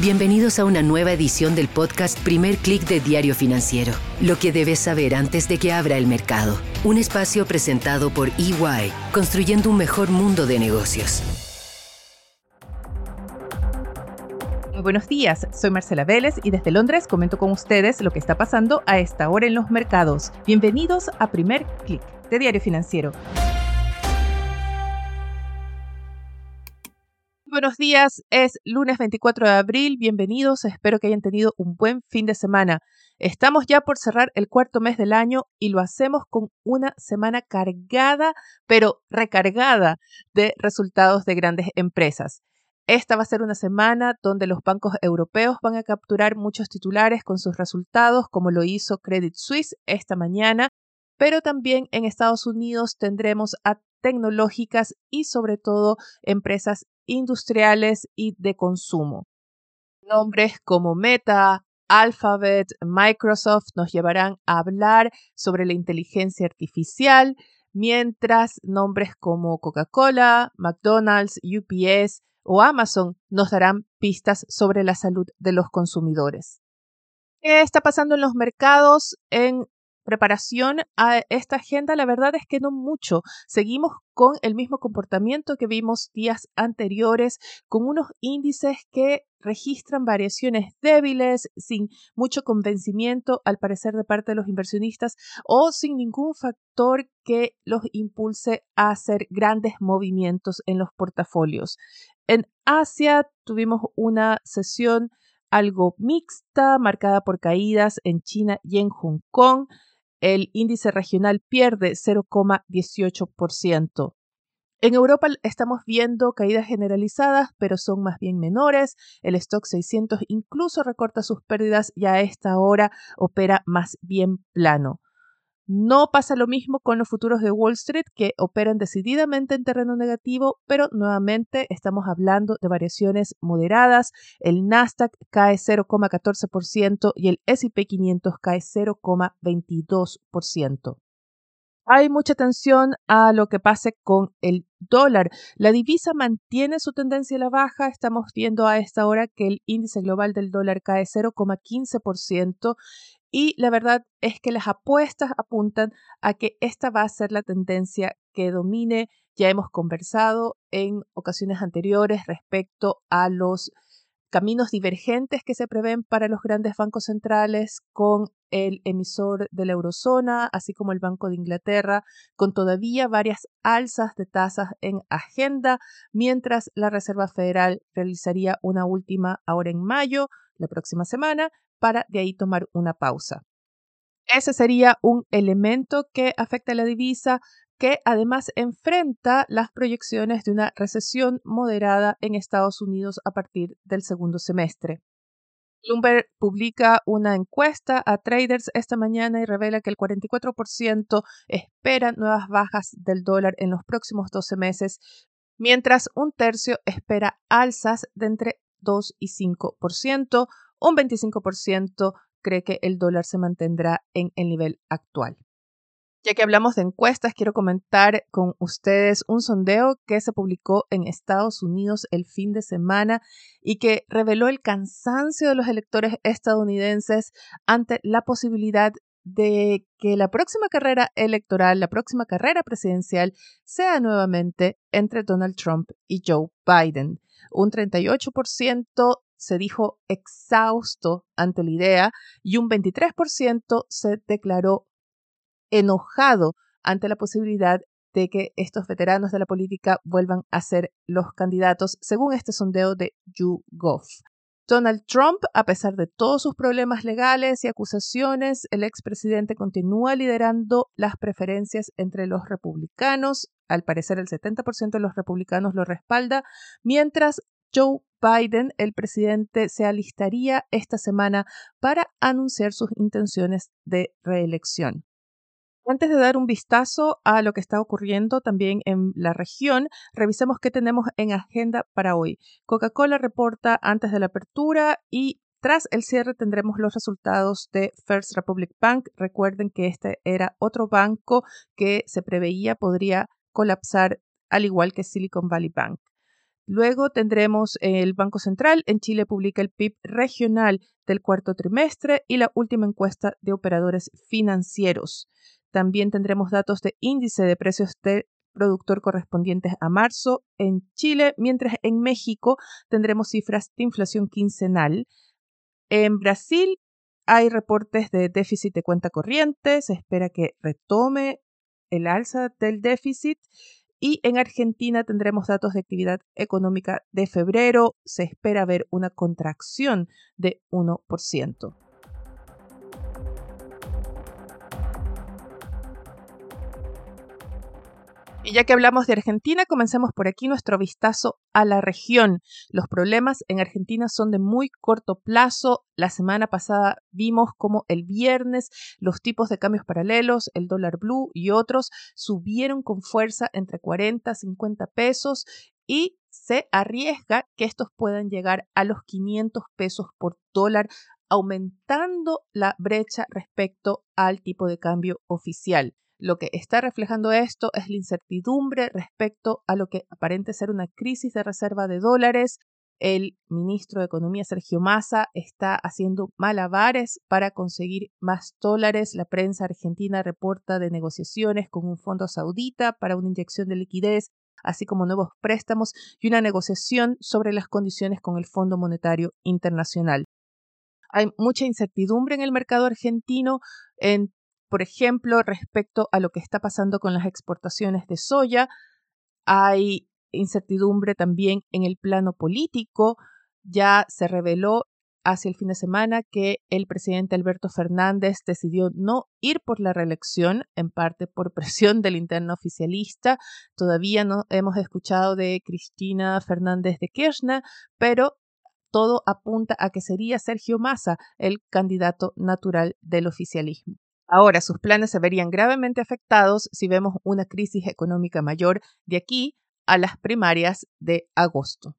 Bienvenidos a una nueva edición del podcast Primer Click de Diario Financiero. Lo que debes saber antes de que abra el mercado. Un espacio presentado por EY, construyendo un mejor mundo de negocios. Muy buenos días, soy Marcela Vélez y desde Londres comento con ustedes lo que está pasando a esta hora en los mercados. Bienvenidos a Primer Click de Diario Financiero. Buenos días, es lunes 24 de abril, bienvenidos, espero que hayan tenido un buen fin de semana. Estamos ya por cerrar el cuarto mes del año y lo hacemos con una semana cargada, pero recargada de resultados de grandes empresas. Esta va a ser una semana donde los bancos europeos van a capturar muchos titulares con sus resultados, como lo hizo Credit Suisse esta mañana, pero también en Estados Unidos tendremos a tecnológicas y sobre todo empresas industriales y de consumo. Nombres como Meta, Alphabet, Microsoft nos llevarán a hablar sobre la inteligencia artificial, mientras nombres como Coca-Cola, McDonald's, UPS o Amazon nos darán pistas sobre la salud de los consumidores. ¿Qué está pasando en los mercados en preparación a esta agenda, la verdad es que no mucho. Seguimos con el mismo comportamiento que vimos días anteriores, con unos índices que registran variaciones débiles, sin mucho convencimiento, al parecer, de parte de los inversionistas, o sin ningún factor que los impulse a hacer grandes movimientos en los portafolios. En Asia tuvimos una sesión algo mixta, marcada por caídas en China y en Hong Kong el índice regional pierde 0,18%. En Europa estamos viendo caídas generalizadas, pero son más bien menores. El stock 600 incluso recorta sus pérdidas y a esta hora opera más bien plano. No pasa lo mismo con los futuros de Wall Street que operan decididamente en terreno negativo, pero nuevamente estamos hablando de variaciones moderadas. El Nasdaq cae 0,14% y el SP 500 cae 0,22%. Hay mucha atención a lo que pase con el dólar. La divisa mantiene su tendencia a la baja. Estamos viendo a esta hora que el índice global del dólar cae 0,15% y la verdad es que las apuestas apuntan a que esta va a ser la tendencia que domine. Ya hemos conversado en ocasiones anteriores respecto a los caminos divergentes que se prevén para los grandes bancos centrales con el emisor de la eurozona, así como el Banco de Inglaterra, con todavía varias alzas de tasas en agenda, mientras la Reserva Federal realizaría una última ahora en mayo, la próxima semana, para de ahí tomar una pausa. Ese sería un elemento que afecta a la divisa, que además enfrenta las proyecciones de una recesión moderada en Estados Unidos a partir del segundo semestre. Bloomberg publica una encuesta a traders esta mañana y revela que el 44% espera nuevas bajas del dólar en los próximos 12 meses, mientras un tercio espera alzas de entre 2 y 5%, un 25% cree que el dólar se mantendrá en el nivel actual. Ya que hablamos de encuestas, quiero comentar con ustedes un sondeo que se publicó en Estados Unidos el fin de semana y que reveló el cansancio de los electores estadounidenses ante la posibilidad de que la próxima carrera electoral, la próxima carrera presidencial, sea nuevamente entre Donald Trump y Joe Biden. Un 38% se dijo exhausto ante la idea y un 23% se declaró enojado ante la posibilidad de que estos veteranos de la política vuelvan a ser los candidatos, según este sondeo de YouGov. Donald Trump, a pesar de todos sus problemas legales y acusaciones, el expresidente continúa liderando las preferencias entre los republicanos. Al parecer, el 70% de los republicanos lo respalda, mientras Joe Biden, el presidente, se alistaría esta semana para anunciar sus intenciones de reelección. Antes de dar un vistazo a lo que está ocurriendo también en la región, revisemos qué tenemos en agenda para hoy. Coca-Cola reporta antes de la apertura y tras el cierre tendremos los resultados de First Republic Bank. Recuerden que este era otro banco que se preveía podría colapsar al igual que Silicon Valley Bank. Luego tendremos el Banco Central. En Chile publica el PIB regional del cuarto trimestre y la última encuesta de operadores financieros. También tendremos datos de índice de precios de productor correspondientes a marzo en Chile, mientras en México tendremos cifras de inflación quincenal. En Brasil hay reportes de déficit de cuenta corriente, se espera que retome el alza del déficit y en Argentina tendremos datos de actividad económica de febrero, se espera ver una contracción de 1%. Y ya que hablamos de Argentina, comencemos por aquí nuestro vistazo a la región. Los problemas en Argentina son de muy corto plazo. La semana pasada vimos como el viernes los tipos de cambios paralelos, el dólar blue y otros subieron con fuerza entre 40 y 50 pesos y se arriesga que estos puedan llegar a los 500 pesos por dólar aumentando la brecha respecto al tipo de cambio oficial. Lo que está reflejando esto es la incertidumbre respecto a lo que aparente ser una crisis de reserva de dólares. El ministro de Economía, Sergio Massa, está haciendo malabares para conseguir más dólares. La prensa argentina reporta de negociaciones con un fondo saudita para una inyección de liquidez, así como nuevos préstamos y una negociación sobre las condiciones con el Fondo Monetario Internacional. Hay mucha incertidumbre en el mercado argentino en por ejemplo, respecto a lo que está pasando con las exportaciones de soya, hay incertidumbre también en el plano político. Ya se reveló hace el fin de semana que el presidente Alberto Fernández decidió no ir por la reelección, en parte por presión del interno oficialista. Todavía no hemos escuchado de Cristina Fernández de Kirchner, pero todo apunta a que sería Sergio Massa el candidato natural del oficialismo. Ahora, sus planes se verían gravemente afectados si vemos una crisis económica mayor de aquí a las primarias de agosto.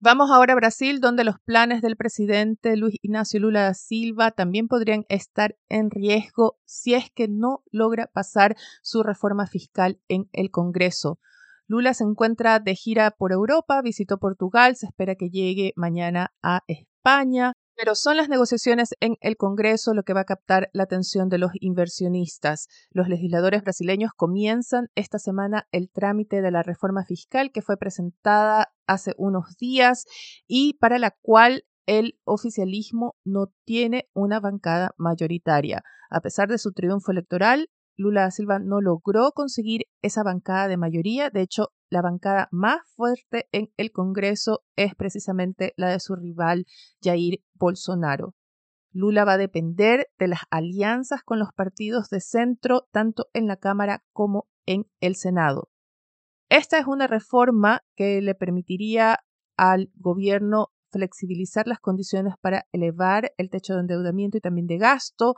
Vamos ahora a Brasil, donde los planes del presidente Luis Ignacio Lula da Silva también podrían estar en riesgo si es que no logra pasar su reforma fiscal en el Congreso. Lula se encuentra de gira por Europa, visitó Portugal, se espera que llegue mañana a España. Pero son las negociaciones en el Congreso lo que va a captar la atención de los inversionistas. Los legisladores brasileños comienzan esta semana el trámite de la reforma fiscal que fue presentada hace unos días y para la cual el oficialismo no tiene una bancada mayoritaria. A pesar de su triunfo electoral, Lula da Silva no logró conseguir esa bancada de mayoría. De hecho, la bancada más fuerte en el Congreso es precisamente la de su rival Jair Bolsonaro. Lula va a depender de las alianzas con los partidos de centro, tanto en la Cámara como en el Senado. Esta es una reforma que le permitiría al gobierno flexibilizar las condiciones para elevar el techo de endeudamiento y también de gasto,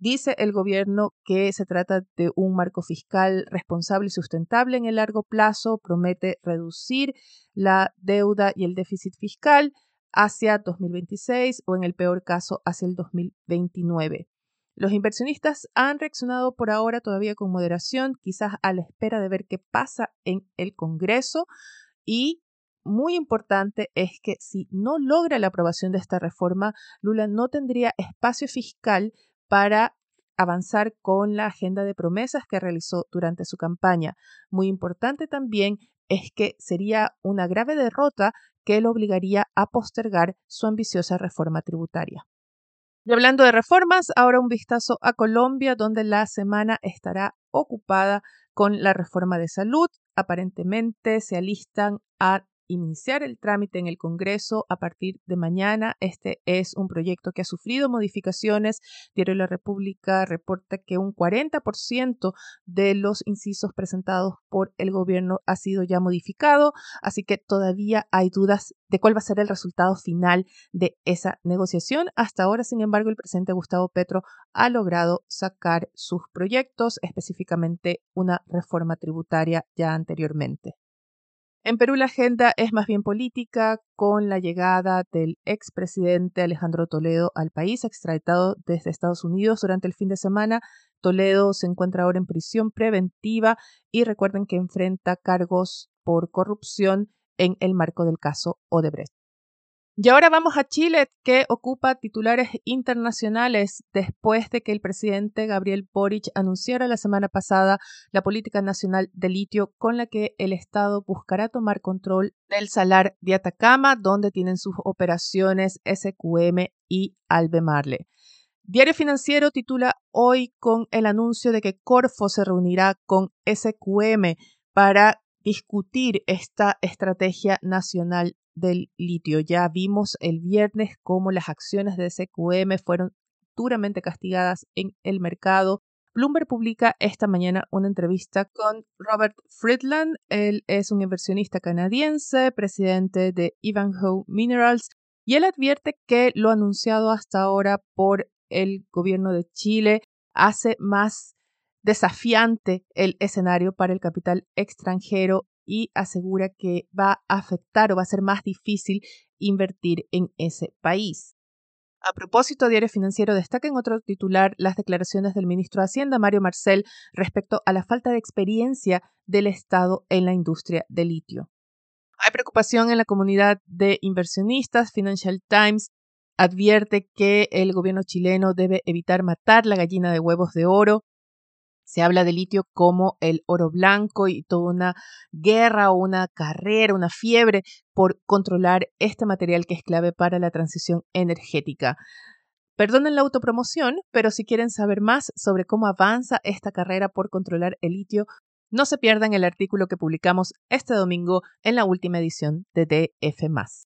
Dice el gobierno que se trata de un marco fiscal responsable y sustentable en el largo plazo, promete reducir la deuda y el déficit fiscal hacia 2026 o en el peor caso hacia el 2029. Los inversionistas han reaccionado por ahora todavía con moderación, quizás a la espera de ver qué pasa en el Congreso y muy importante es que si no logra la aprobación de esta reforma, Lula no tendría espacio fiscal para avanzar con la agenda de promesas que realizó durante su campaña. Muy importante también es que sería una grave derrota que lo obligaría a postergar su ambiciosa reforma tributaria. Y hablando de reformas, ahora un vistazo a Colombia, donde la semana estará ocupada con la reforma de salud. Aparentemente se alistan a iniciar el trámite en el Congreso a partir de mañana. Este es un proyecto que ha sufrido modificaciones. Diario de la República reporta que un 40% de los incisos presentados por el gobierno ha sido ya modificado, así que todavía hay dudas de cuál va a ser el resultado final de esa negociación. Hasta ahora, sin embargo, el presidente Gustavo Petro ha logrado sacar sus proyectos, específicamente una reforma tributaria ya anteriormente. En Perú la agenda es más bien política, con la llegada del expresidente Alejandro Toledo al país, extraditado desde Estados Unidos durante el fin de semana. Toledo se encuentra ahora en prisión preventiva y recuerden que enfrenta cargos por corrupción en el marco del caso Odebrecht. Y ahora vamos a Chile, que ocupa titulares internacionales después de que el presidente Gabriel Boric anunciara la semana pasada la política nacional de litio con la que el Estado buscará tomar control del salar de Atacama, donde tienen sus operaciones SQM y Albemarle. Diario Financiero titula hoy con el anuncio de que Corfo se reunirá con SQM para discutir esta estrategia nacional del litio. Ya vimos el viernes cómo las acciones de SQM fueron duramente castigadas en el mercado. Bloomberg publica esta mañana una entrevista con Robert Friedland. Él es un inversionista canadiense, presidente de Ivanhoe Minerals, y él advierte que lo anunciado hasta ahora por el gobierno de Chile hace más desafiante el escenario para el capital extranjero y asegura que va a afectar o va a ser más difícil invertir en ese país. A propósito, Diario Financiero destaca en otro titular las declaraciones del ministro de Hacienda, Mario Marcel, respecto a la falta de experiencia del Estado en la industria del litio. Hay preocupación en la comunidad de inversionistas. Financial Times advierte que el gobierno chileno debe evitar matar la gallina de huevos de oro se habla de litio como el oro blanco y toda una guerra una carrera, una fiebre por controlar este material que es clave para la transición energética. Perdonen la autopromoción, pero si quieren saber más sobre cómo avanza esta carrera por controlar el litio, no se pierdan el artículo que publicamos este domingo en la última edición de DF.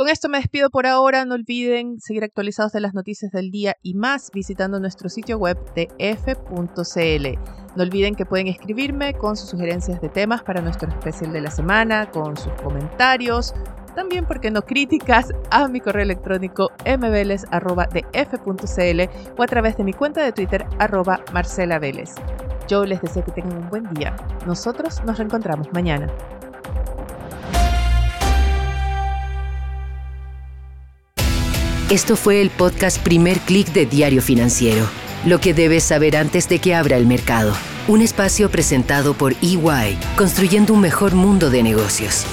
Con esto me despido por ahora. No olviden seguir actualizados de las noticias del día y más visitando nuestro sitio web de f.cl. No olviden que pueden escribirme con sus sugerencias de temas para nuestro especial de la semana, con sus comentarios, también, porque no críticas, a mi correo electrónico mveles.df.cl o a través de mi cuenta de Twitter arroba Marcela Yo les deseo que tengan un buen día. Nosotros nos reencontramos mañana. Esto fue el podcast Primer Click de Diario Financiero. Lo que debes saber antes de que abra el mercado. Un espacio presentado por EY, construyendo un mejor mundo de negocios.